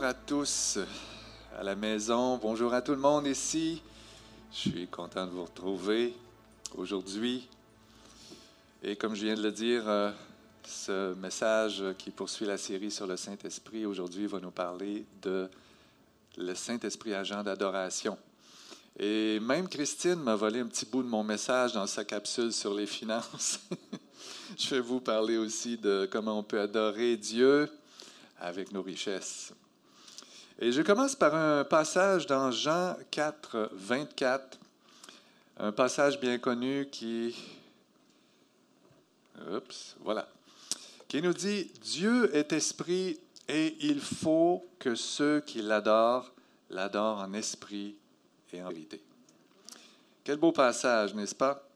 Bonjour à tous à la maison, bonjour à tout le monde ici. Je suis content de vous retrouver aujourd'hui. Et comme je viens de le dire, euh, ce message qui poursuit la série sur le Saint-Esprit aujourd'hui va nous parler de le Saint-Esprit agent d'adoration. Et même Christine m'a volé un petit bout de mon message dans sa capsule sur les finances. je vais vous parler aussi de comment on peut adorer Dieu avec nos richesses. Et je commence par un passage dans Jean 4, 24, un passage bien connu qui, voilà, qui nous dit, Dieu est esprit et il faut que ceux qui l'adorent l'adorent en esprit et en vérité. Quel beau passage, n'est-ce pas?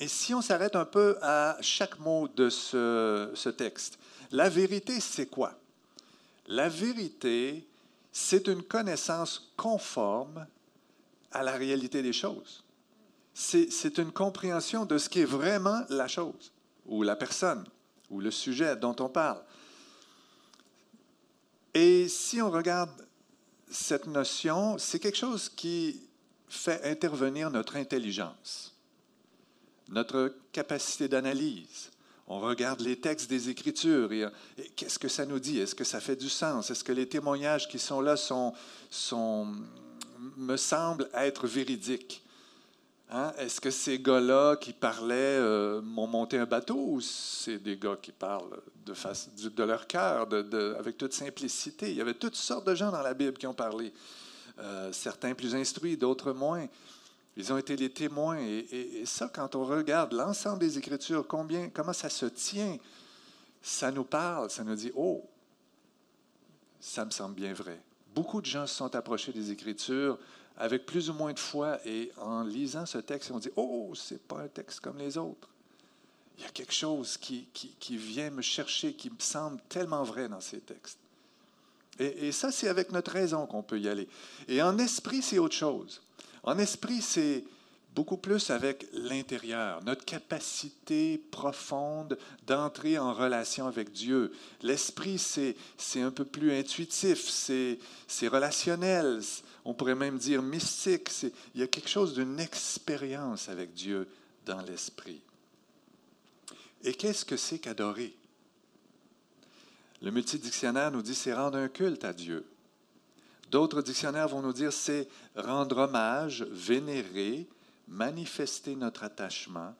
Et si on s'arrête un peu à chaque mot de ce texte, la vérité, c'est quoi? La vérité, c'est une connaissance conforme à la réalité des choses. C'est une compréhension de ce qui est vraiment la chose, ou la personne, ou le sujet dont on parle. Et si on regarde cette notion, c'est quelque chose qui fait intervenir notre intelligence, notre capacité d'analyse, on regarde les textes des Écritures et, qu'est-ce que ça nous dit? Est-ce que ça fait du sens? Est-ce que les témoignages qui sont là sont, me semblent être véridiques? Hein? Est-ce que ces gars-là qui parlaient euh, m'ont monté un bateau ou c'est des gars qui parlent de, leur cœur, avec toute simplicité? Il y avait toutes sortes de gens dans la Bible qui ont parlé, euh, certains plus instruits, d'autres moins. Ils ont été les témoins. Et, ça, quand on regarde l'ensemble des Écritures, combien, comment ça se tient, ça nous parle, ça nous dit, oh, ça me semble bien vrai. Beaucoup de gens se sont approchés des Écritures avec plus ou moins de foi et en lisant ce texte, on dit, oh, c'est pas un texte comme les autres. Il y a quelque chose qui, vient me chercher, qui me semble tellement vrai dans ces textes. Et ça, c'est avec notre raison qu'on peut y aller. Et en esprit, c'est autre chose. En esprit, c'est beaucoup plus avec l'intérieur, notre capacité profonde d'entrer en relation avec Dieu. L'esprit, c'est, un peu plus intuitif, c'est, relationnel, on pourrait même dire mystique. il y a quelque chose d'une expérience avec Dieu dans l'esprit. Et qu'est-ce que c'est qu'adorer? Le multidictionnaire nous dit c'est rendre un culte à Dieu. D'autres dictionnaires vont nous dire c'est rendre hommage, vénérer, manifester notre attachement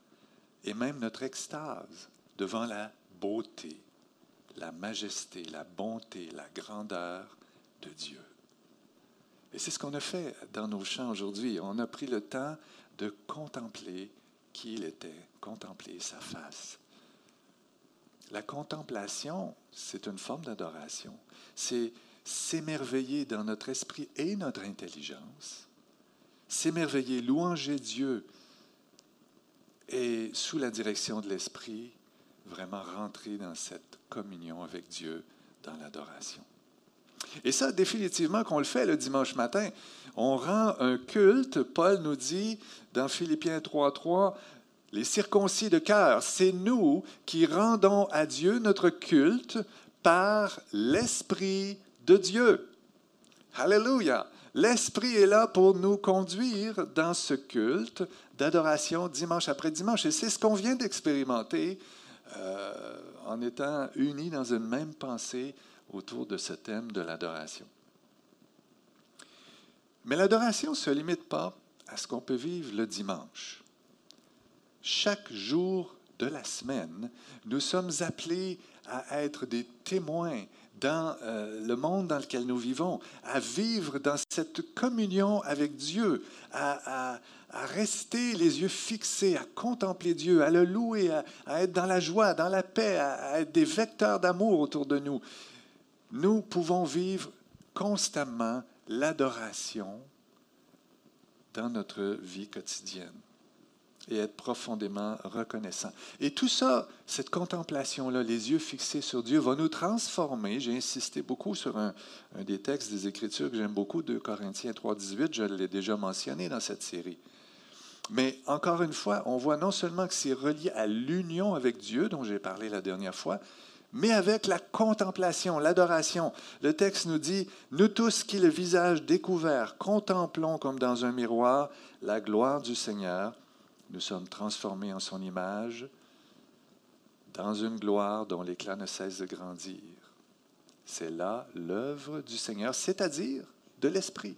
et même notre extase devant la beauté, la majesté, la bonté, la grandeur de Dieu. Et c'est ce qu'on a fait dans nos chants aujourd'hui. On a pris le temps de contempler qui il était, contempler sa face. La contemplation, c'est une forme d'adoration. C'est s'émerveiller dans notre esprit et notre intelligence, s'émerveiller, louanger Dieu et sous la direction de l'esprit, vraiment rentrer dans cette communion avec Dieu dans l'adoration. Et ça, définitivement qu'on le fait le dimanche matin. On rend un culte, Paul nous dit dans Philippiens 3.3, les circoncis de cœur, c'est nous qui rendons à Dieu notre culte par l'Esprit de Dieu. Alléluia. L'Esprit est là pour nous conduire dans ce culte d'adoration dimanche après dimanche. Et c'est ce qu'on vient d'expérimenter euh, en étant unis dans une même pensée autour de ce thème de l'adoration. Mais l'adoration ne se limite pas à ce qu'on peut vivre le dimanche. Chaque jour de la semaine, nous sommes appelés à être des témoins dans euh, le monde dans lequel nous vivons, à vivre dans cette communion avec Dieu, à, rester les yeux fixés, à contempler Dieu, à le louer, à, être dans la joie, dans la paix, à, être des vecteurs d'amour autour de nous. Nous pouvons vivre constamment l'adoration dans notre vie quotidienne et être profondément reconnaissant. Et tout ça, cette contemplation-là, les yeux fixés sur Dieu, va nous transformer. J'ai insisté beaucoup sur un, des textes des Écritures que j'aime beaucoup, 2 Corinthiens 3, 18, je l'ai déjà mentionné dans cette série. Mais encore une fois, on voit non seulement que c'est relié à l'union avec Dieu, dont j'ai parlé la dernière fois, mais avec la contemplation, l'adoration. Le texte nous dit, Nous tous qui le visage découvert contemplons comme dans un miroir la gloire du Seigneur, nous sommes transformés en son image dans une gloire dont l'éclat ne cesse de grandir. C'est là l'œuvre du Seigneur, c'est-à-dire de l'Esprit.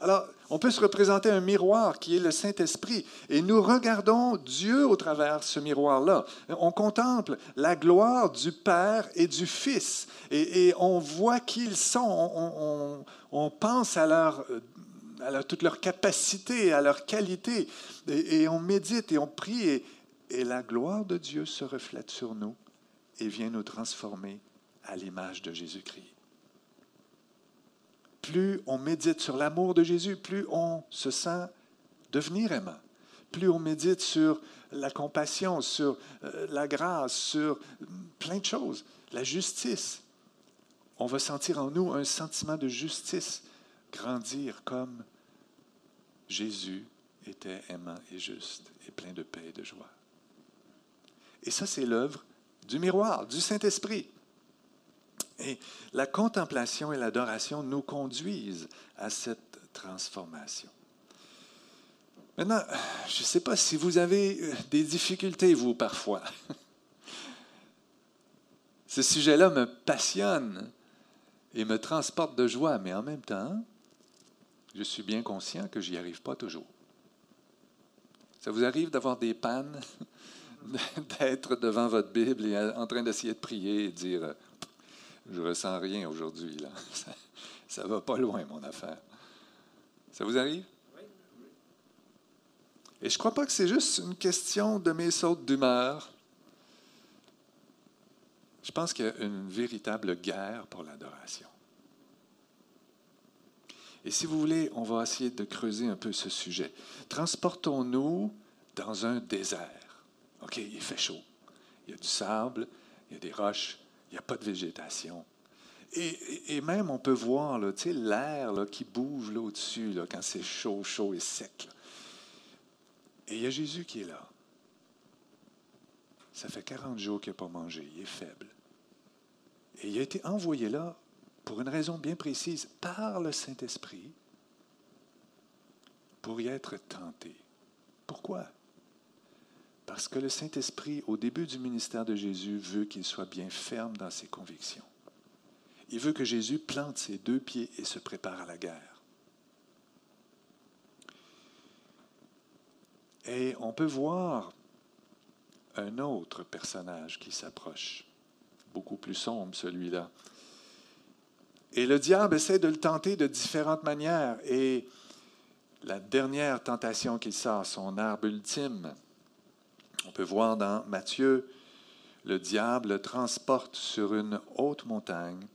Alors, on peut se représenter un miroir qui est le Saint-Esprit, et nous regardons Dieu au travers ce miroir-là. On contemple la gloire du Père et du Fils, et, on voit qui ils sont, on, pense à leur à toute leur capacité, à leur qualité, et, on médite et on prie, et la gloire de Dieu se reflète sur nous et vient nous transformer à l'image de Jésus-Christ. Plus on médite sur l'amour de Jésus, plus on se sent devenir aimant. Plus on médite sur la compassion, sur euh, la grâce, sur plein de choses, la justice, on va sentir en nous un sentiment de justice grandir comme Jésus était aimant et juste et plein de paix et de joie. Et ça, c'est l'œuvre du miroir, du Saint-Esprit. Et la contemplation et l'adoration nous conduisent à cette transformation. Maintenant, je ne sais pas si vous avez euh, des difficultés, vous, parfois. Ce sujet-là me passionne et me transporte de joie, mais en même temps, je suis bien conscient que j'y arrive pas toujours. Ça vous arrive d'avoir des pannes, d'être devant votre Bible et en train d'essayer de prier et dire je ressens rien aujourd'hui. Là. Ça ne va pas loin, mon affaire. Ça vous arrive? Et je ne crois pas que c'est juste une question de mes sautes d'humeur. Je pense qu'il y a une véritable guerre pour l'adoration. Et si vous voulez, on va essayer de creuser un peu ce sujet. Transportons-nous dans un désert. OK, il fait chaud. Il y a du sable, il y a des roches, il n'y a pas de végétation. Et, même, on peut voir l'air qui bouge là, au-dessus quand c'est chaud, chaud et sec. Et il y a Jésus qui est là. Ça fait 40 jours qu'il n'a pas mangé. Il est faible. Et il a été envoyé là pour une raison bien précise, par le Saint-Esprit, pour y être tenté. Pourquoi? Parce que le Saint-Esprit, au début du ministère de Jésus, veut qu'il soit bien ferme dans ses convictions. Il veut que Jésus plante ses deux pieds et se prépare à la guerre. Et on peut voir un autre personnage qui s'approche, beaucoup plus sombre celui-là. Et le diable essaie de le tenter de différentes manières. Et la dernière tentation qu'il sort, son arbre ultime, on peut voir dans Matthieu, le diable le transporte sur une haute montagne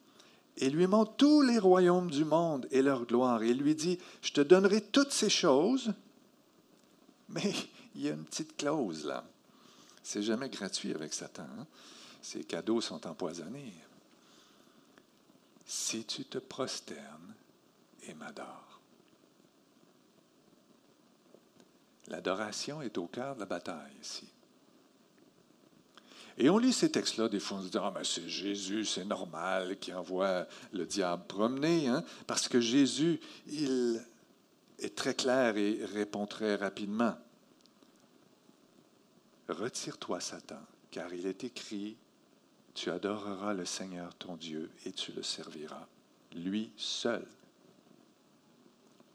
et lui montre tous les royaumes du monde et leur gloire. Et il lui dit, je te donnerai toutes ces choses, mais il y a une petite clause là. C'est jamais gratuit avec Satan. Hein. Ces cadeaux sont empoisonnés. Si tu te prosternes et m'adores. L'adoration est au cœur de la bataille ici. Et on lit ces textes-là, des fois on se dit, ah, mais c'est Jésus, c'est normal qui envoie le diable promener, hein? parce que Jésus, il est très clair et répond très rapidement. Retire-toi, Satan, car il est écrit, tu adoreras le Seigneur ton Dieu et tu le serviras, lui seul.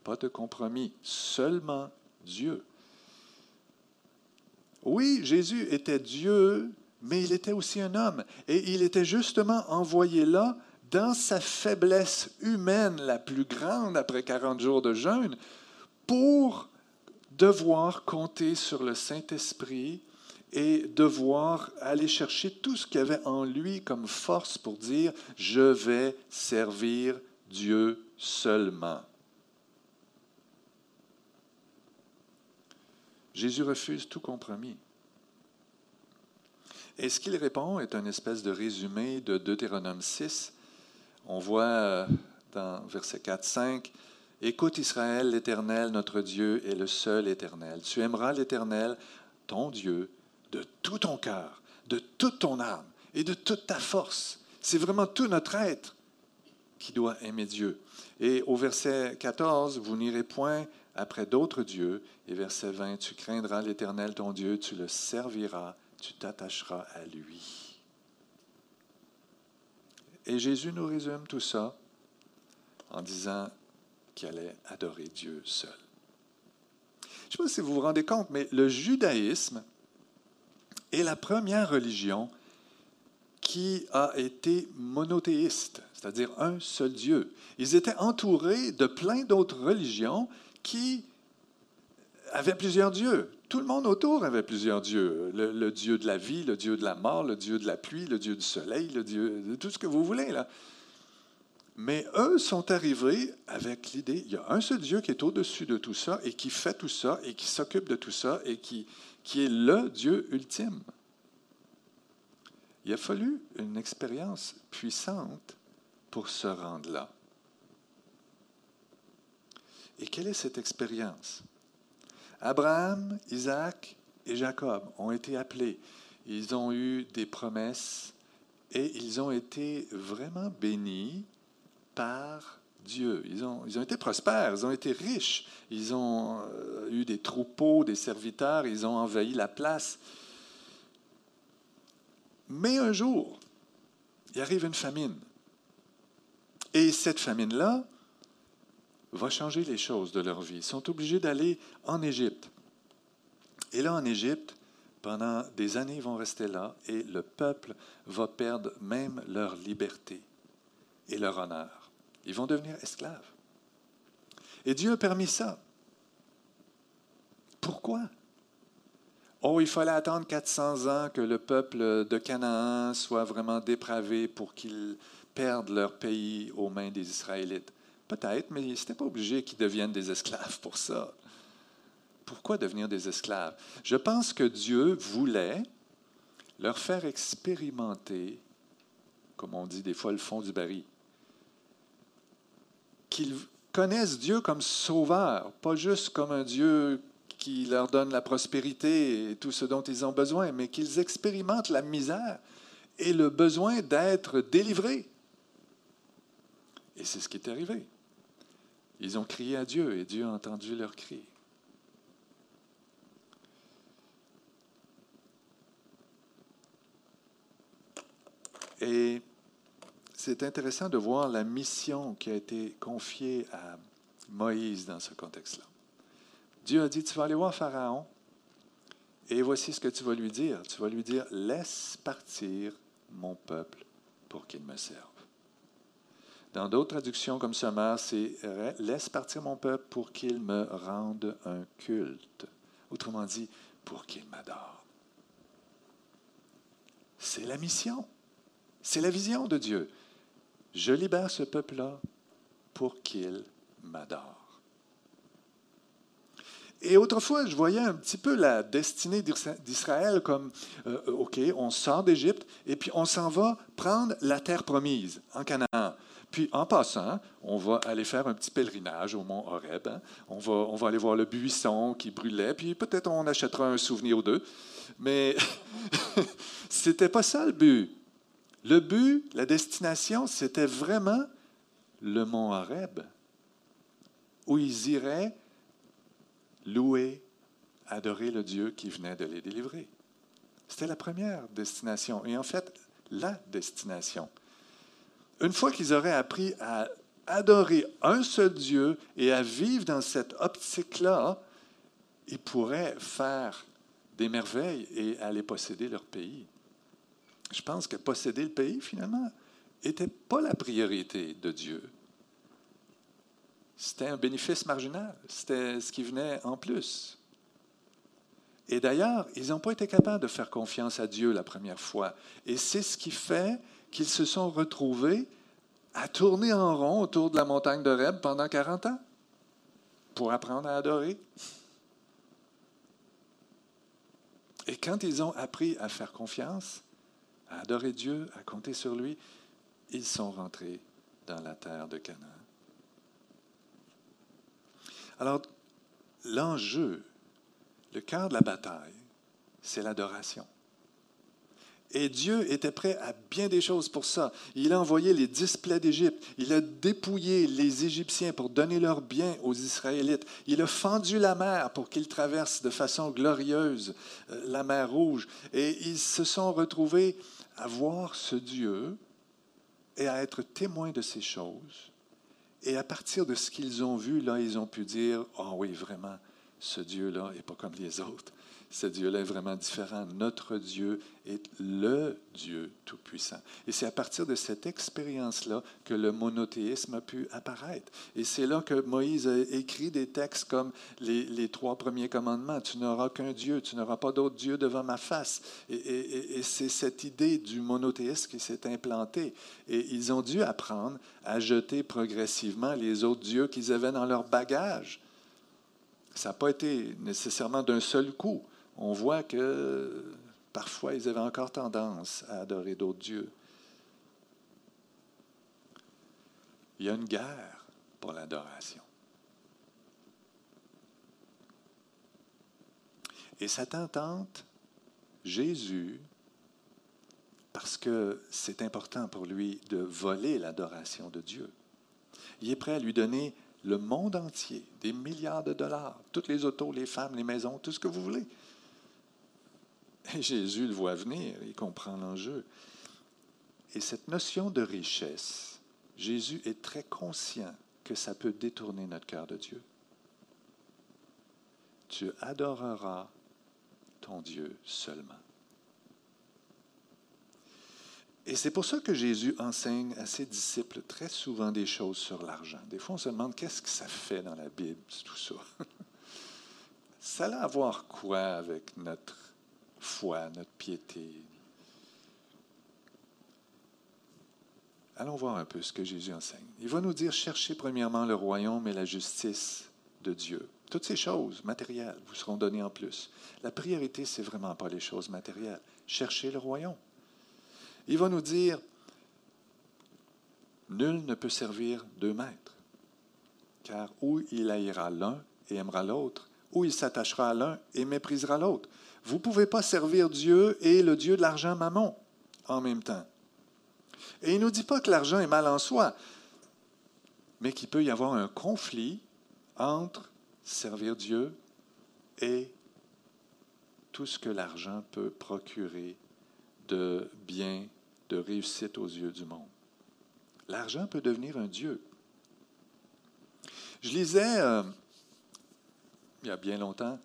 Pas de compromis, seulement Dieu. Oui, Jésus était Dieu mais il était aussi un homme. Et il était justement envoyé là dans sa faiblesse humaine la plus grande après 40 jours de jeûne pour devoir compter sur le Saint-Esprit et devoir aller chercher tout ce qu'il y avait en lui comme force pour dire, je vais servir Dieu seulement. Jésus refuse tout compromis. Et ce qu'il répond est une espèce de résumé de Deutéronome 6. On voit euh, dans verset 4-5, Écoute Israël, l'Éternel, notre Dieu, est le seul Éternel. Tu aimeras l'Éternel, ton Dieu, de tout ton cœur, de toute ton âme et de toute ta force. C'est vraiment tout notre être qui doit aimer Dieu. Et au verset 14, vous n'irez point après d'autres dieux. Et verset 20, tu craindras l'Éternel, ton Dieu, tu le serviras, tu t'attacheras à lui. Et Jésus nous résume tout ça en disant qu'il allait adorer Dieu seul. Je ne sais pas si vous vous rendez compte, mais le judaïsme est la première religion qui a été monothéiste, c'est-à-dire un seul Dieu. Ils étaient entourés de plein d'autres religions qui avaient plusieurs dieux. Tout le monde autour avait plusieurs dieux. Le, le, Dieu de la vie, le Dieu de la mort, le Dieu de la pluie, le Dieu du soleil, le Dieu de tout ce que vous voulez. Là. Mais eux sont arrivés avec l'idée, il y a un seul Dieu qui est au-dessus de tout ça et qui fait tout ça et qui s'occupe de tout ça et qui, qui est le Dieu ultime. Il a fallu une expérience puissante pour se rendre là. Et quelle est cette expérience? Abraham, Isaac et Jacob ont été appelés. Ils ont eu des promesses et ils ont été vraiment bénis par Dieu. Ils ont, été prospères, ils ont été riches, ils ont euh, eu des troupeaux, des serviteurs, ils ont envahi la place. Mais un jour, il arrive une famine. Et cette famine-là va changer les choses de leur vie. Ils sont obligés d'aller en Égypte. Et là, en Égypte, pendant des années, ils vont rester là et le peuple va perdre même leur liberté et leur honneur. Ils vont devenir esclaves. Et Dieu a permis ça. Pourquoi? Oh, il fallait attendre 400 ans que le peuple de Canaan soit vraiment dépravé pour qu'ils perdent leur pays aux mains des Israélites. Peut-être, mais ce n'était pas obligé qu'ils deviennent des esclaves pour ça. Pourquoi devenir des esclaves? Je pense que Dieu voulait leur faire expérimenter, comme on dit des fois, le fond du baril qu'ils connaissent Dieu comme sauveur, pas juste comme un Dieu qui leur donne la prospérité et tout ce dont ils ont besoin, mais qu'ils expérimentent la misère et le besoin d'être délivrés. Et c'est ce qui est arrivé. Ils ont crié à Dieu et Dieu a entendu leur cri. Et c'est intéressant de voir la mission qui a été confiée à Moïse dans ce contexte-là. Dieu a dit, tu vas aller voir Pharaon et voici ce que tu vas lui dire. Tu vas lui dire, laisse partir mon peuple pour qu'il me serve. Dans d'autres traductions comme Sommaire, c'est laisse partir mon peuple pour qu'il me rende un culte. Autrement dit, pour qu'il m'adore. C'est la mission. C'est la vision de Dieu je libère ce peuple-là pour qu'il m'adore. Et autrefois, je voyais un petit peu la destinée d'Israël comme, euh, OK, on sort d'Égypte et puis on s'en va prendre la terre promise en Canaan. Puis en passant, on va aller faire un petit pèlerinage au mont Horeb. Hein. On, va, on va aller voir le buisson qui brûlait, puis peut-être on achètera un souvenir ou deux. Mais c'était pas ça le but. Le but, la destination, c'était vraiment le mont Horeb, où ils iraient louer, adorer le Dieu qui venait de les délivrer. C'était la première destination, et en fait, la destination. Une fois qu'ils auraient appris à adorer un seul Dieu et à vivre dans cette optique-là, ils pourraient faire des merveilles et aller posséder leur pays je pense que posséder le pays, finalement, n'était pas la priorité de Dieu. C'était un bénéfice marginal. C'était ce qui venait en plus. Et d'ailleurs, ils n'ont pas été capables de faire confiance à Dieu la première fois. Et c'est ce qui fait qu'ils se sont retrouvés à tourner en rond autour de la montagne de Reb pendant 40 ans pour apprendre à adorer. Et quand ils ont appris à faire confiance, à adorer Dieu, à compter sur lui, ils sont rentrés dans la terre de Canaan. Alors, l'enjeu, le cœur de la bataille, c'est l'adoration. Et Dieu était prêt à bien des choses pour ça. Il a envoyé les dix plaies d'Égypte. Il a dépouillé les Égyptiens pour donner leurs biens aux Israélites. Il a fendu la mer pour qu'ils traversent de façon glorieuse euh, la mer Rouge. Et ils se sont retrouvés à voir ce Dieu et à être témoins de ces choses. Et à partir de ce qu'ils ont vu, là, ils ont pu dire, oh oui, vraiment, ce Dieu-là n'est pas comme les autres. Ce Dieu-là est vraiment différent. Notre Dieu est le Dieu Tout-Puissant. Et c'est à partir de cette expérience-là que le monothéisme a pu apparaître. Et c'est là que Moïse a écrit des textes comme les, trois premiers commandements. Tu n'auras qu'un Dieu, tu n'auras pas d'autre Dieu devant ma face. Et c'est cette idée du monothéisme qui s'est implantée. Et ils ont dû apprendre à jeter progressivement les autres dieux qu'ils avaient dans leur bagage. Ça n'a pas été nécessairement d'un seul coup on voit que parfois ils avaient encore tendance à adorer d'autres dieux. Il y a une guerre pour l'adoration. Et Satan tente Jésus parce que c'est important pour lui de voler l'adoration de Dieu. Il est prêt à lui donner le monde entier, des milliards de dollars, toutes les autos, les femmes, les maisons, tout ce que vous voulez. Jésus le voit venir, il comprend l'enjeu. Et cette notion de richesse, Jésus est très conscient que ça peut détourner notre cœur de Dieu. Tu adoreras ton Dieu seulement. Et c'est pour ça que Jésus enseigne à ses disciples très souvent des choses sur l'argent. Des fois, on se demande qu'est-ce que ça fait dans la Bible, tout ça? ça a à voir quoi avec notre foi, notre piété. Allons voir un peu ce que Jésus enseigne. Il va nous dire, cherchez premièrement le royaume et la justice de Dieu. Toutes ces choses matérielles vous seront données en plus. La priorité, c'est vraiment pas les choses matérielles. Cherchez le royaume. Il va nous dire, nul ne peut servir deux maîtres, car ou il haïra l'un et aimera l'autre, ou il s'attachera à l'un et méprisera l'autre. Vous ne pouvez pas servir Dieu et le Dieu de l'argent mammon en même temps. Et il ne nous dit pas que l'argent est mal en soi, mais qu'il peut y avoir un conflit entre servir Dieu et tout ce que l'argent peut procurer de bien, de réussite aux yeux du monde. L'argent peut devenir un Dieu. Je lisais, euh, il y a bien longtemps,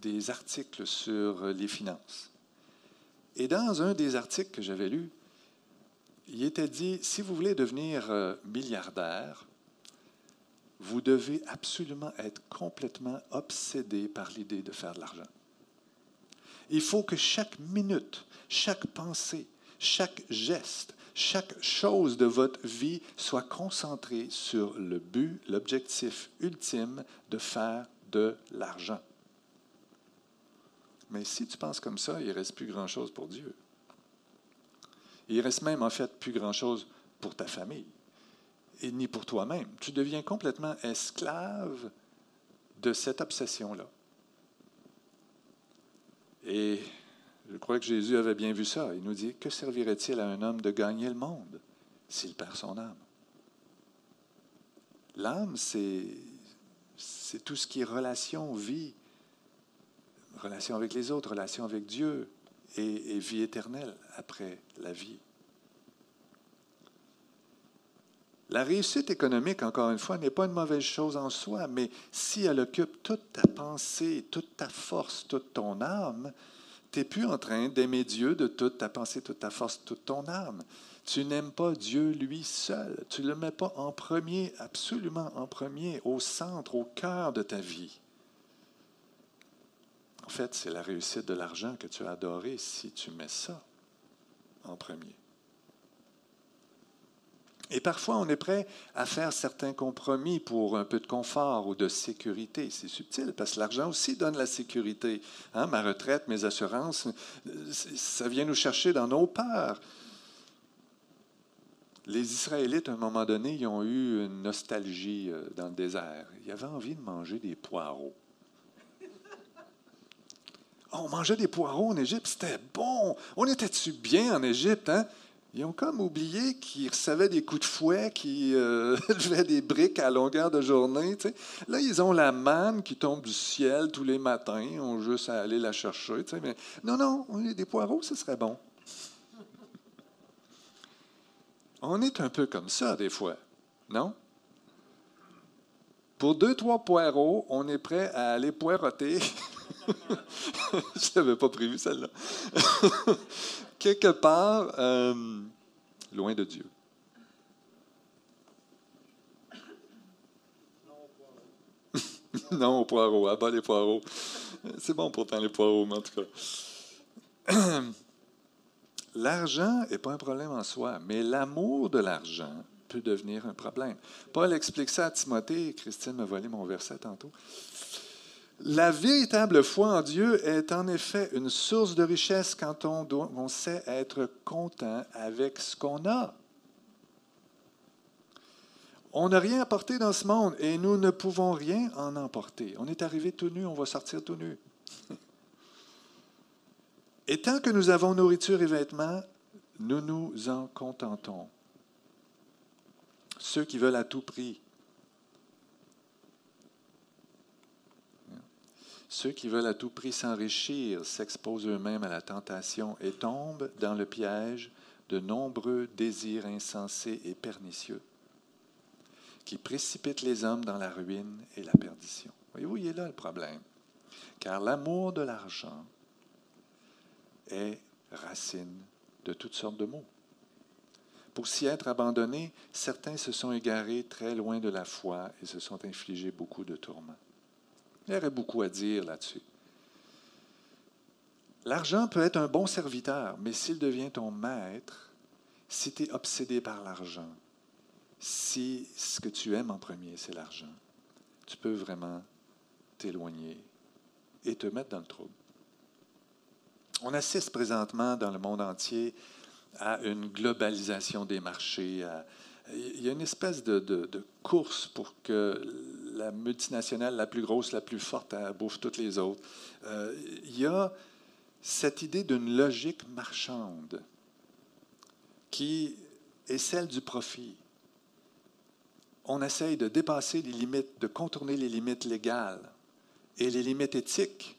des articles sur les finances. Et dans un des articles que j'avais lu, il était dit, si vous voulez devenir euh, milliardaire, vous devez absolument être complètement obsédé par l'idée de faire de l'argent. Il faut que chaque minute, chaque pensée, chaque geste, chaque chose de votre vie soit concentrée sur le but, l'objectif ultime de faire de l'argent. Mais si tu penses comme ça, il ne reste plus grand-chose pour Dieu. Il reste même en fait plus grand-chose pour ta famille et ni pour toi-même. Tu deviens complètement esclave de cette obsession-là. Et je crois que Jésus avait bien vu ça. Il nous dit, que servirait-il à un homme de gagner le monde s'il perd son âme? L'âme, c'est tout ce qui est relation, vie, relation avec les autres, relation avec Dieu et, vie éternelle après la vie. La réussite économique, encore une fois, n'est pas une mauvaise chose en soi, mais si elle occupe toute ta pensée, toute ta force, toute ton âme, tu n'es plus en train d'aimer Dieu de toute ta pensée, toute ta force, toute ton âme. Tu n'aimes pas Dieu lui seul. Tu ne le mets pas en premier, absolument en premier, au centre, au cœur de ta vie. En fait, c'est la réussite de l'argent que tu as adoré si tu mets ça en premier. Et parfois, on est prêt à faire certains compromis pour un peu de confort ou de sécurité. C'est subtil parce que l'argent aussi donne la sécurité. Hein, ma retraite, mes assurances, ça vient nous chercher dans nos peurs. Les Israélites, à un moment donné, ils ont eu une nostalgie euh, dans le désert. Ils avaient envie de manger des poireaux. On mangeait des poireaux en Égypte, c'était bon. On était-tu bien en Égypte, hein? Ils ont comme oublié qu'ils recevaient des coups de fouet, qu'ils euh, des briques à longueur de journée. Là, ils ont la manne qui tombe du ciel tous les matins. Ils ont juste à aller la chercher. Mais non, non, des poireaux, ce serait bon. On est un peu comme ça des fois, non? Pour deux, trois poireaux, on est prêt à aller poireauter. Je n'avais pas prévu celle-là. Quelque part, euh, loin de Dieu. non, aux poireaux, à bas les poireaux. C'est bon pourtant les poireaux, mais en tout cas. L'argent n'est pas un problème en soi, mais l'amour de l'argent peut devenir un problème. Paul explique ça à Timothée. Christine m'a volé mon verset tantôt. La véritable foi en Dieu est en effet une source de richesse quand on, sait être content avec ce qu'on a. On n'a rien apporté dans ce monde et nous ne pouvons rien en emporter. On est arrivé tout nu, on va sortir tout nu. Et tant que nous avons nourriture et vêtements, nous nous en contentons. Ceux qui veulent à tout prix. Ceux qui veulent à tout prix s'enrichir s'exposent eux-mêmes à la tentation et tombent dans le piège de nombreux désirs insensés et pernicieux qui précipitent les hommes dans la ruine et la perdition. Voyez-vous, il est là le problème. Car l'amour de l'argent est racine de toutes sortes de maux. Pour s'y être abandonnés, certains se sont égarés très loin de la foi et se sont infligés beaucoup de tourments. Il y aurait beaucoup à dire là-dessus. L'argent peut être un bon serviteur, mais s'il devient ton maître, si tu es obsédé par l'argent, si ce que tu aimes en premier, c'est l'argent, tu peux vraiment t'éloigner et te mettre dans le trouble. On assiste présentement dans le monde entier à une globalisation des marchés. Il y a une espèce de, course pour que la multinationale la plus grosse, la plus forte, bouffe toutes les autres. Euh, il y a cette idée d'une logique marchande qui est celle du profit. On essaye de dépasser les limites, de contourner les limites légales et les limites éthiques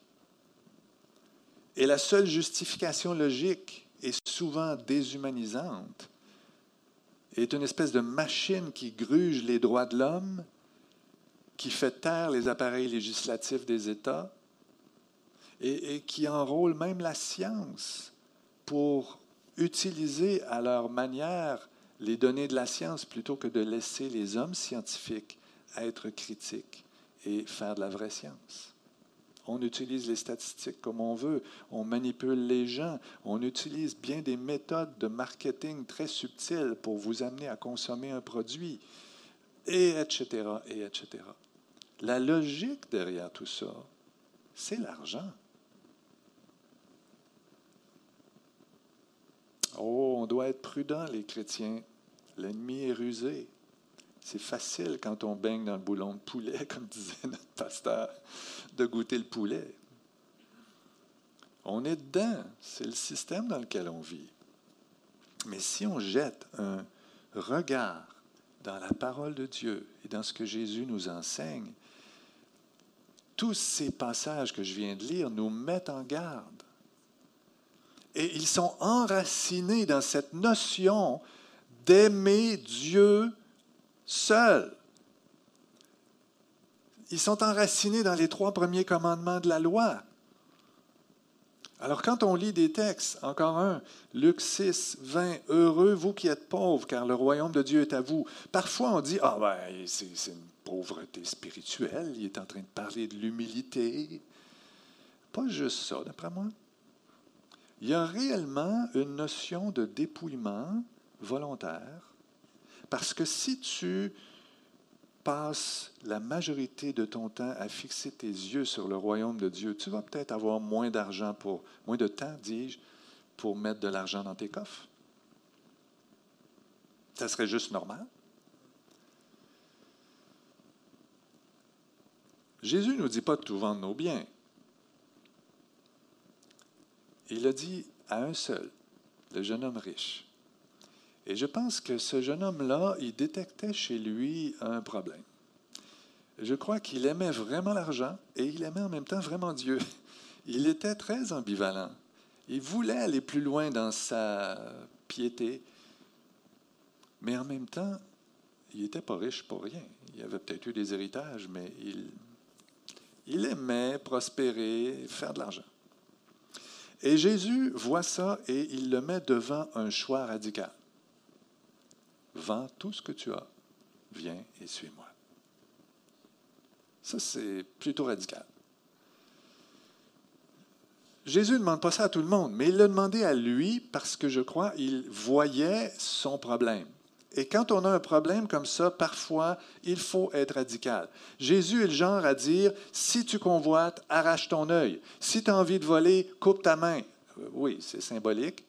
et la seule justification logique est souvent déshumanisante, est une espèce de machine qui gruge les droits de l'homme, qui fait taire les appareils législatifs des États et, qui enrôle même la science pour utiliser à leur manière les données de la science plutôt que de laisser les hommes scientifiques être critiques et faire de la vraie science. On utilise les statistiques comme on veut, on manipule les gens, on utilise bien des méthodes de marketing très subtiles pour vous amener à consommer un produit, et etc., et etc. La logique derrière tout ça, c'est l'argent. Oh, on doit être prudent, les chrétiens. L'ennemi est rusé. C'est facile quand on baigne dans le boulon de poulet, comme disait notre pasteur, de goûter le poulet. On est dedans. C'est le système dans lequel on vit. Mais si on jette un regard dans la parole de Dieu et dans ce que Jésus nous enseigne, tous ces passages que je viens de lire nous mettent en garde. Et ils sont enracinés dans cette notion d'aimer Dieu seuls. Ils sont enracinés dans les trois premiers commandements de la loi. Alors quand on lit des textes, encore un, Luc 6, 20, Heureux vous qui êtes pauvres, car le royaume de Dieu est à vous. Parfois on dit, ah ben c'est une pauvreté spirituelle, il est en train de parler de l'humilité. Pas juste ça, d'après moi. Il y a réellement une notion de dépouillement volontaire Parce que si tu passes la majorité de ton temps à fixer tes yeux sur le royaume de Dieu, tu vas peut-être avoir moins d'argent pour, moins de temps, dis-je, pour mettre de l'argent dans tes coffres. Ça serait juste normal. Jésus ne nous dit pas de tout vendre nos biens. Il a dit à un seul, le jeune homme riche. Et je pense que ce jeune homme-là, il détectait chez lui un problème. Je crois qu'il aimait vraiment l'argent et il aimait en même temps vraiment Dieu. Il était très ambivalent. Il voulait aller plus loin dans sa piété, mais en même temps, il n'était pas riche pour rien. Il avait peut-être eu des héritages, mais il, il aimait prospérer, faire de l'argent. Et Jésus voit ça et il le met devant un choix radical. Vends tout ce que tu as, viens et suis-moi. Ça, c'est plutôt radical. Jésus ne demande pas ça à tout le monde, mais il l'a demandé à lui parce que je crois il voyait son problème. Et quand on a un problème comme ça, parfois, il faut être radical. Jésus est le genre à dire, si tu convoites, arrache ton œil. Si tu as envie de voler, coupe ta main. Euh, oui, c'est symbolique,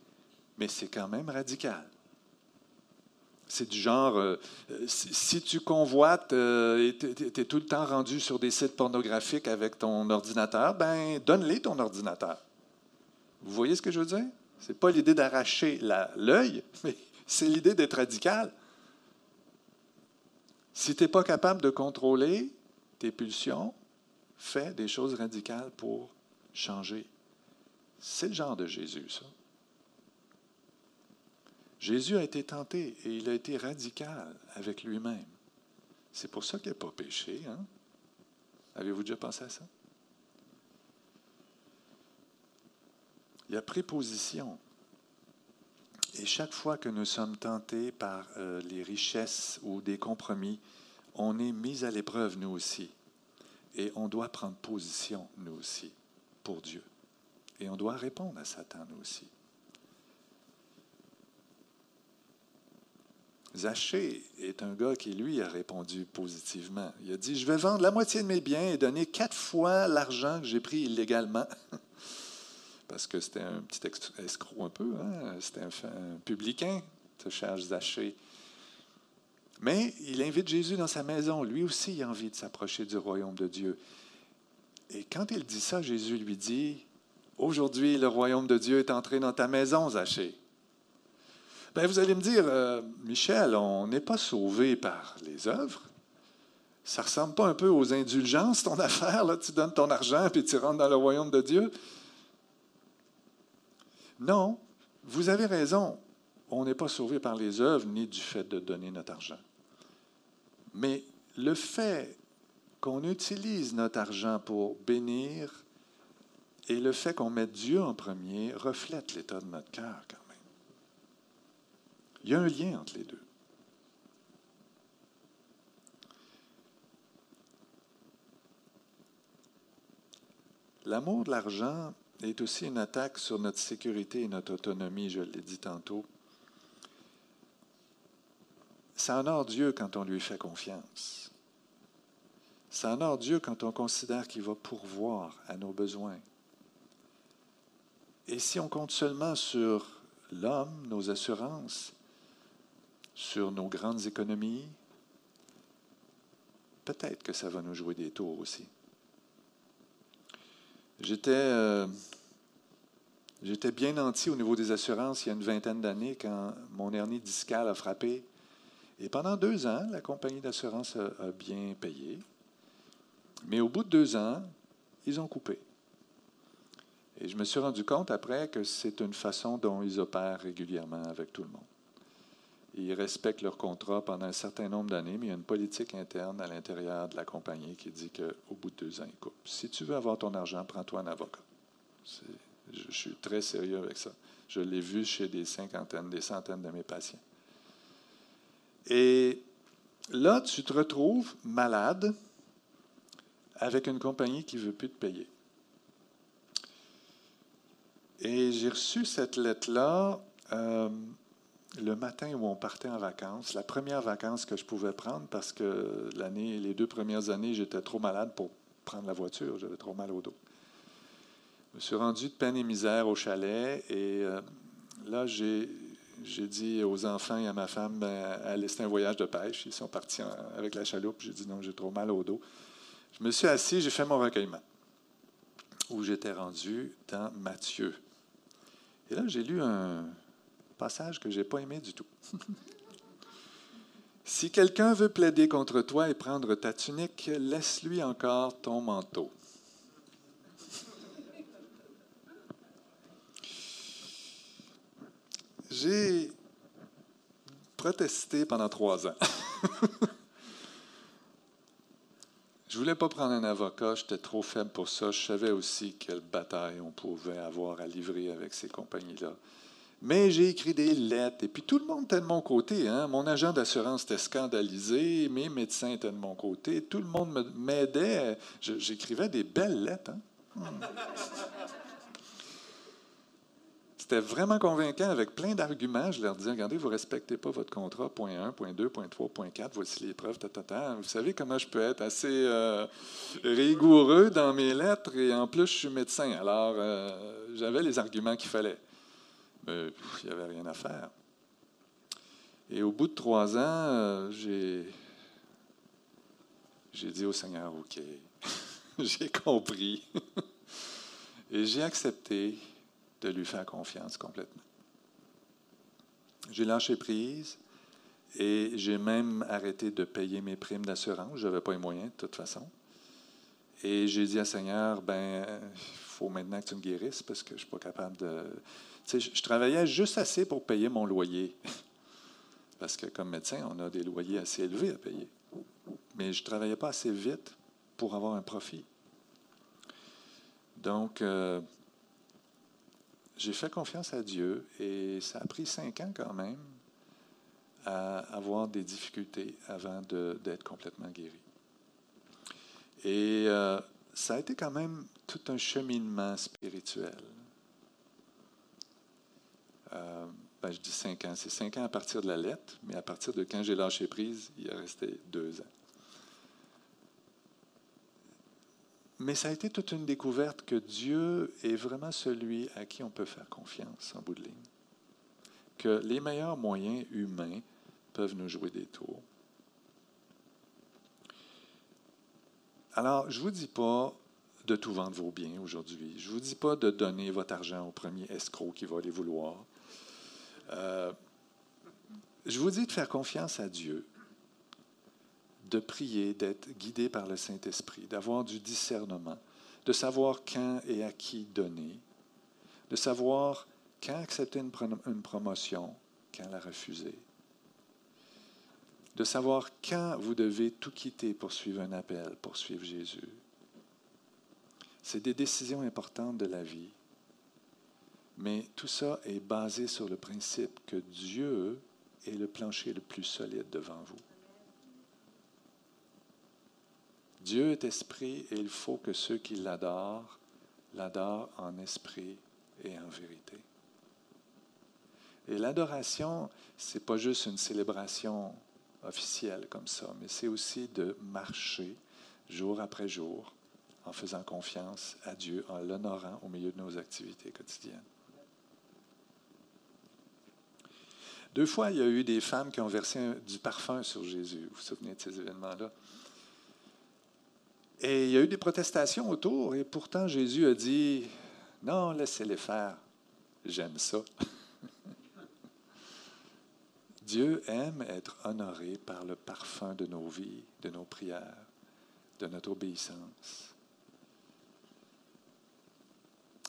mais c'est quand même radical. C'est du genre, euh, si, tu convoites euh, et tu es, tout le temps rendu sur des sites pornographiques avec ton ordinateur, ben donne-les ton ordinateur. Vous voyez ce que je veux dire? Ce n'est pas l'idée d'arracher l'œil, mais c'est l'idée d'être radical. Si tu n'es pas capable de contrôler tes pulsions, fais des choses radicales pour changer. C'est le genre de Jésus, ça. Jésus a été tenté et il a été radical avec lui-même. C'est pour ça qu'il n'a pas péché. Hein? Avez-vous déjà pensé à ça? Il a pris position. Et chaque fois que nous sommes tentés par euh, les richesses ou des compromis, on est mis à l'épreuve, nous aussi. Et on doit prendre position, nous aussi, pour Dieu. Et on doit répondre à Satan, nous aussi. Zachée est un gars qui, lui, a répondu positivement. Il a dit, je vais vendre la moitié de mes biens et donner quatre fois l'argent que j'ai pris illégalement. parce que c'était un petit escroc un peu, hein? c'était un, publicain, ce cher Zachée. Mais il invite Jésus dans sa maison. Lui aussi, il a envie de s'approcher du royaume de Dieu. Et quand il dit ça, Jésus lui dit, Aujourd'hui, le royaume de Dieu est entré dans ta maison, Zachée. Ben, vous allez me dire, euh, Michel, on n'est pas sauvé par les œuvres. Ça ressemble pas un peu aux indulgences, ton affaire, là, tu donnes ton argent puis tu rentres dans le royaume de Dieu. Non, vous avez raison. On n'est pas sauvé par les œuvres ni du fait de donner notre argent. Mais le fait qu'on utilise notre argent pour bénir et le fait qu'on mette Dieu en premier reflète l'état de notre cœur. Il y a un lien entre les deux. L'amour de l'argent est aussi une attaque sur notre sécurité et notre autonomie, je l'ai dit tantôt. Ça honore Dieu quand on lui fait confiance. Ça honore Dieu quand on considère qu'il va pourvoir à nos besoins. Et si on compte seulement sur l'homme, nos assurances, sur nos grandes économies, peut-être que ça va nous jouer des tours aussi. J'étais, euh, j'étais bien nanti au niveau des assurances il y a une vingtaine d'années quand mon hernie discale a frappé. Et pendant deux ans, la compagnie d'assurance a, bien payé. Mais au bout de deux ans, ils ont coupé. Et je me suis rendu compte après que c'est une façon dont ils opèrent régulièrement avec tout le monde. Ils respectent leur contrat pendant un certain nombre d'années, mais il y a une politique interne à l'intérieur de la compagnie qui dit qu'au bout de deux ans, ils coupent. Si tu veux avoir ton argent, prends-toi un avocat. Je, suis très sérieux avec ça. Je l'ai vu chez des cinquantaines, des centaines de mes patients. Et là, tu te retrouves malade avec une compagnie qui ne veut plus te payer. Et j'ai reçu cette lettre-là. Euh, le matin où on partait en vacances, la première vacance que je pouvais prendre, parce que l'année, les deux premières années, j'étais trop malade pour prendre la voiture, j'avais trop mal au dos. Je me suis rendu de peine et misère au chalet et euh, là, j'ai, dit aux enfants et à ma femme, ben, allez, c'est un voyage de pêche. Ils sont partis avec la chaloupe. J'ai dit non, j'ai trop mal au dos. Je me suis assis, j'ai fait mon recueillement, où j'étais rendu dans Matthieu. Et là, j'ai lu un, Passage que je n'ai pas aimé du tout. si quelqu'un veut plaider contre toi et prendre ta tunique, laisse-lui encore ton manteau. J'ai protesté pendant trois ans. Je voulais pas prendre un avocat, j'étais trop faible pour ça. Je savais aussi quelle bataille on pouvait avoir à livrer avec ces compagnies-là. Mais j'ai écrit des lettres, et puis tout le monde était de mon côté. Hein. Mon agent d'assurance était scandalisé, mes médecins étaient de mon côté, tout le monde m'aidait. J'écrivais des belles lettres. Hein. C'était vraiment convaincant avec plein d'arguments. Je leur disais, regardez, vous ne respectez pas votre contrat, point 1, point 2, point 3, point 4, voici les preuves, Vous savez comment je peux être assez euh, rigoureux dans mes lettres? Et en plus, je suis médecin. Alors, euh, j'avais les arguments qu'il fallait mais il n'y avait rien à faire. Et au bout de trois ans, euh, j'ai, dit au Seigneur, OK, j'ai compris. Et j'ai accepté de lui faire confiance complètement. J'ai lâché prise et j'ai même arrêté de payer mes primes d'assurance. Je n'avais pas les moyens de toute façon. Et j'ai dit à Seigneur, ben, il faut maintenant que tu me guérisses parce que je ne suis pas capable de je travaillais juste assez pour payer mon loyer. Parce que comme médecin, on a des loyers assez élevés à payer. Mais je ne travaillais pas assez vite pour avoir un profit. Donc, euh, j'ai fait confiance à Dieu et ça a pris cinq ans quand même à avoir des difficultés avant d'être complètement guéri. Et euh, ça a été quand même tout un cheminement spirituel. Euh, ben, je dis cinq ans. C'est cinq ans à partir de la lettre, mais à partir de quand j'ai lâché prise, il est resté deux ans. Mais ça a été toute une découverte que Dieu est vraiment celui à qui on peut faire confiance en bout de ligne. Que les meilleurs moyens humains peuvent nous jouer des tours. Alors, je ne vous dis pas de tout vendre vos biens aujourd'hui. Je ne vous dis pas de donner votre argent au premier escroc qui va les vouloir. Euh, je vous dis de faire confiance à Dieu, de prier, d'être guidé par le Saint-Esprit, d'avoir du discernement, de savoir quand et à qui donner, de savoir quand accepter une, une promotion, quand la refuser, de savoir quand vous devez tout quitter pour suivre un appel, pour suivre Jésus. C'est des décisions importantes de la vie. Mais tout ça est basé sur le principe que Dieu est le plancher le plus solide devant vous. Dieu est esprit et il faut que ceux qui l'adorent l'adorent en esprit et en vérité. Et l'adoration, ce n'est pas juste une célébration officielle comme ça, mais c'est aussi de marcher jour après jour en faisant confiance à Dieu, en l'honorant au milieu de nos activités quotidiennes. Deux fois, il y a eu des femmes qui ont versé du parfum sur Jésus. Vous vous souvenez de ces événements-là? Et il y a eu des protestations autour, et pourtant Jésus a dit, non, laissez-les faire. J'aime ça. Dieu aime être honoré par le parfum de nos vies, de nos prières, de notre obéissance.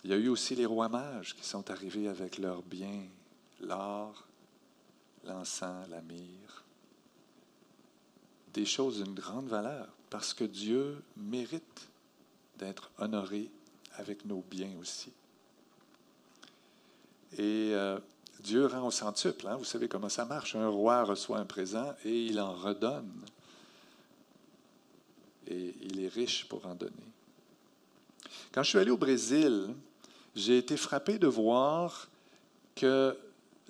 Il y a eu aussi les rois mages qui sont arrivés avec leurs biens, l'or, l'encens, la myrrhe, des choses d'une grande valeur, parce que Dieu mérite d'être honoré avec nos biens aussi. Et euh, Dieu rend au centuple. Hein? Vous savez comment ça marche. Un roi reçoit un présent et il en redonne. Et il est riche pour en donner. Quand je suis allé au Brésil, j'ai été frappé de voir que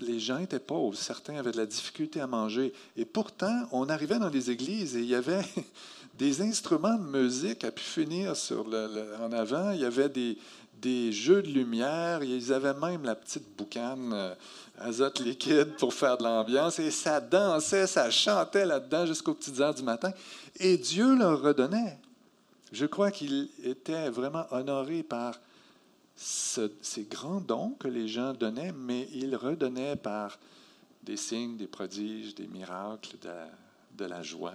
les gens étaient pauvres, certains avaient de la difficulté à manger. Et pourtant, on arrivait dans les églises et il y avait des instruments de musique à pu finir sur le, en avant. Il y avait des, des, jeux de lumière. Ils avaient même la petite boucane euh, azote liquide pour faire de l'ambiance. Et ça dansait, ça chantait là-dedans jusqu'aux petites heures du matin. Et Dieu leur redonnait. Je crois qu'il était vraiment honoré par ces grands dons que les gens donnaient, mais ils redonnaient par des signes, des prodiges, des miracles, de, la joie.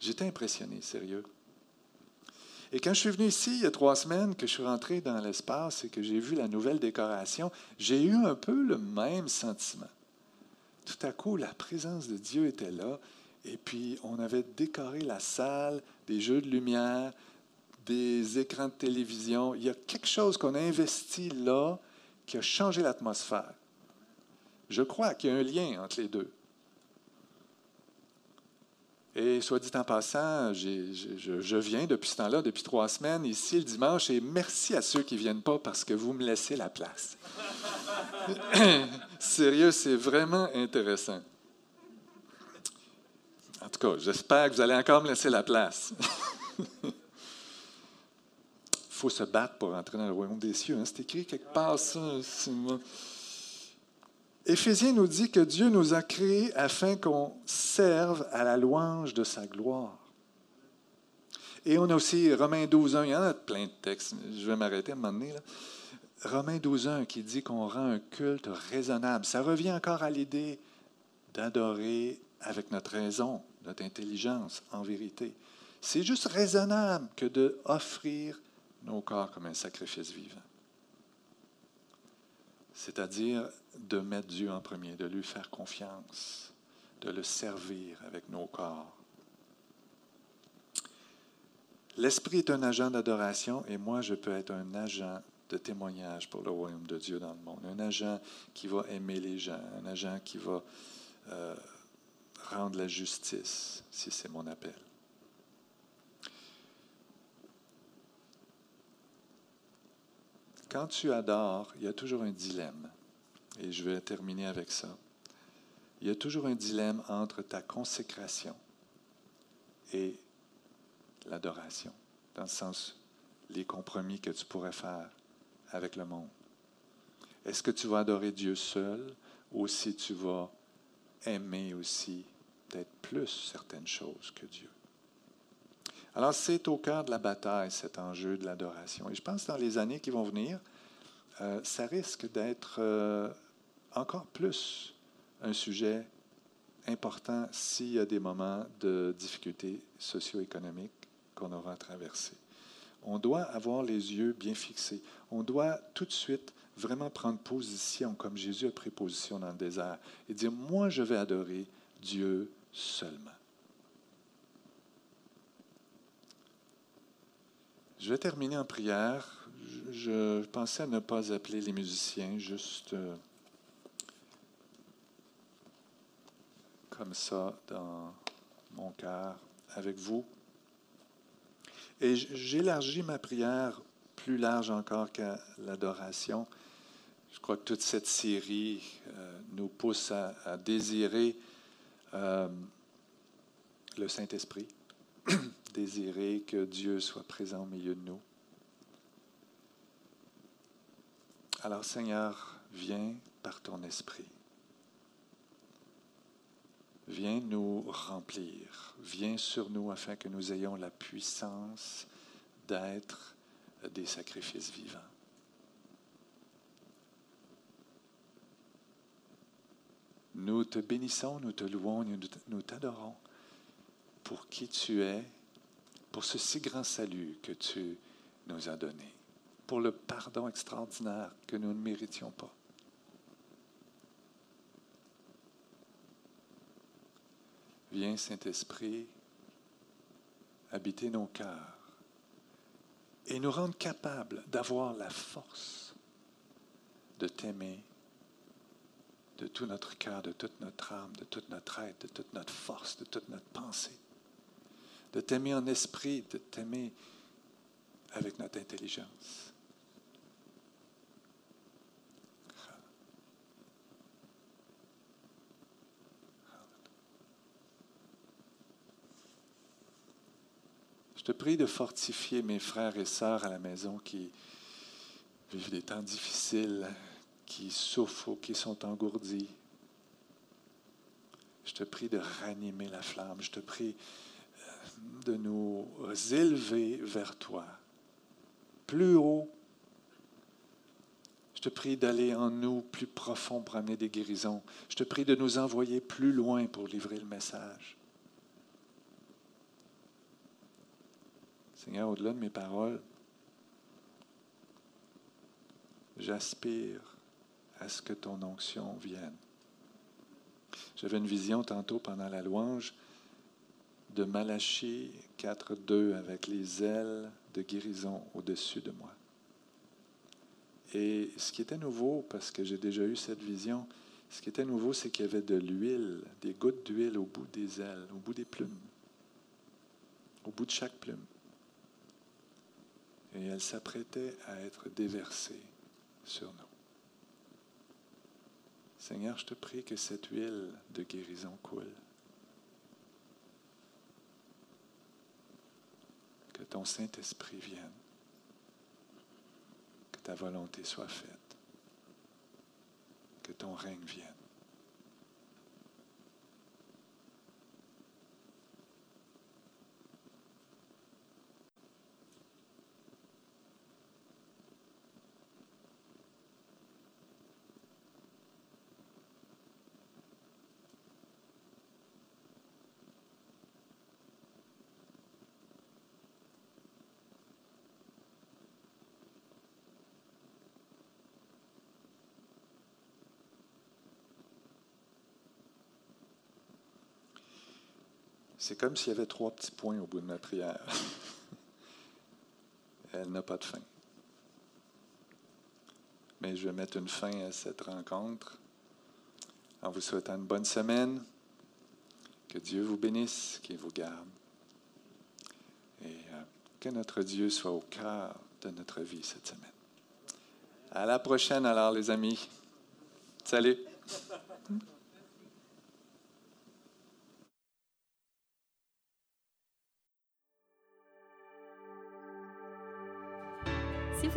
J'étais impressionné, sérieux. Et quand je suis venu ici, il y a trois semaines, que je suis rentré dans l'espace et que j'ai vu la nouvelle décoration, j'ai eu un peu le même sentiment. Tout à coup, la présence de Dieu était là, et puis on avait décoré la salle, des jeux de lumière, des écrans de télévision. Il y a quelque chose qu'on a investi là qui a changé l'atmosphère. Je crois qu'il y a un lien entre les deux. Et soit dit en passant, je, viens depuis ce temps-là, depuis trois semaines, ici le dimanche, et merci à ceux qui ne viennent pas parce que vous me laissez la place. Sérieux, c'est vraiment intéressant. En tout cas, j'espère que vous allez encore me laisser la place. faut se battre pour entrer dans le royaume des cieux. Hein. C'est écrit quelque part, ça. Éphésiens nous dit que Dieu nous a créés afin qu'on serve à la louange de sa gloire. Et on a aussi Romains 12.1, il y en a plein de textes, je vais m'arrêter à un moment donné. Là. Romains 12.1 qui dit qu'on rend un culte raisonnable. Ça revient encore à l'idée d'adorer avec notre raison, notre intelligence, en vérité. C'est juste raisonnable que d'offrir nos corps comme un sacrifice vivant. C'est-à-dire de mettre Dieu en premier, de lui faire confiance, de le servir avec nos corps. L'Esprit est un agent d'adoration et moi, je peux être un agent de témoignage pour le royaume de Dieu dans le monde. Un agent qui va aimer les gens, un agent qui va euh, rendre la justice, si c'est mon appel. Quand tu adores, il y a toujours un dilemme. Et je vais terminer avec ça. Il y a toujours un dilemme entre ta consécration et l'adoration, dans le sens les compromis que tu pourrais faire avec le monde. Est-ce que tu vas adorer Dieu seul ou si tu vas aimer aussi peut-être plus certaines choses que Dieu? Alors, c'est au cœur de la bataille, cet enjeu de l'adoration. Et je pense que dans les années qui vont venir, euh, ça risque d'être euh, encore plus un sujet important s'il y a des moments de difficultés socio-économiques qu'on aura à traverser. On doit avoir les yeux bien fixés. On doit tout de suite vraiment prendre position comme Jésus a pris position dans le désert et dire, moi je vais adorer Dieu seulement. Je vais terminer en prière. Je, pensais ne pas appeler les musiciens, juste euh, comme ça dans mon cœur avec vous. Et j'élargis ma prière plus large encore qu'à l'adoration. Je crois que toute cette série euh, nous pousse à, désirer euh, le Saint-Esprit désirer que Dieu soit présent au milieu de nous. Alors Seigneur, viens par ton esprit. Viens nous remplir. Viens sur nous afin que nous ayons la puissance d'être des sacrifices vivants. Nous te bénissons, nous te louons, nous t'adorons pour qui tu es, pour ce si grand salut que tu nous as donné, pour le pardon extraordinaire que nous ne méritions pas. Viens, Saint-Esprit, habiter nos cœurs et nous rendre capables d'avoir la force de t'aimer de tout notre cœur, de toute notre âme, de toute notre être, de toute notre force, de toute notre pensée de t'aimer en esprit, de t'aimer avec notre intelligence. Je te prie de fortifier mes frères et sœurs à la maison qui vivent des temps difficiles, qui souffrent ou qui sont engourdis. Je te prie de ranimer la flamme. Je te prie de nous élever vers toi, plus haut. Je te prie d'aller en nous plus profond pour amener des guérisons. Je te prie de nous envoyer plus loin pour livrer le message. Seigneur, au-delà de mes paroles, j'aspire à ce que ton onction vienne. J'avais une vision tantôt pendant la louange de Malachie 4.2 avec les ailes de guérison au-dessus de moi. Et ce qui était nouveau, parce que j'ai déjà eu cette vision, ce qui était nouveau, c'est qu'il y avait de l'huile, des gouttes d'huile au bout des ailes, au bout des plumes, au bout de chaque plume. Et elle s'apprêtait à être déversée sur nous. Seigneur, je te prie que cette huile de guérison coule. Que ton Saint-Esprit vienne. Que ta volonté soit faite. Que ton règne vienne. C'est comme s'il y avait trois petits points au bout de ma prière. Elle n'a pas de fin. Mais je vais mettre une fin à cette rencontre en vous souhaitant une bonne semaine. Que Dieu vous bénisse, qu'il vous garde. Et euh, que notre Dieu soit au cœur de notre vie cette semaine. À la prochaine alors, les amis. Salut.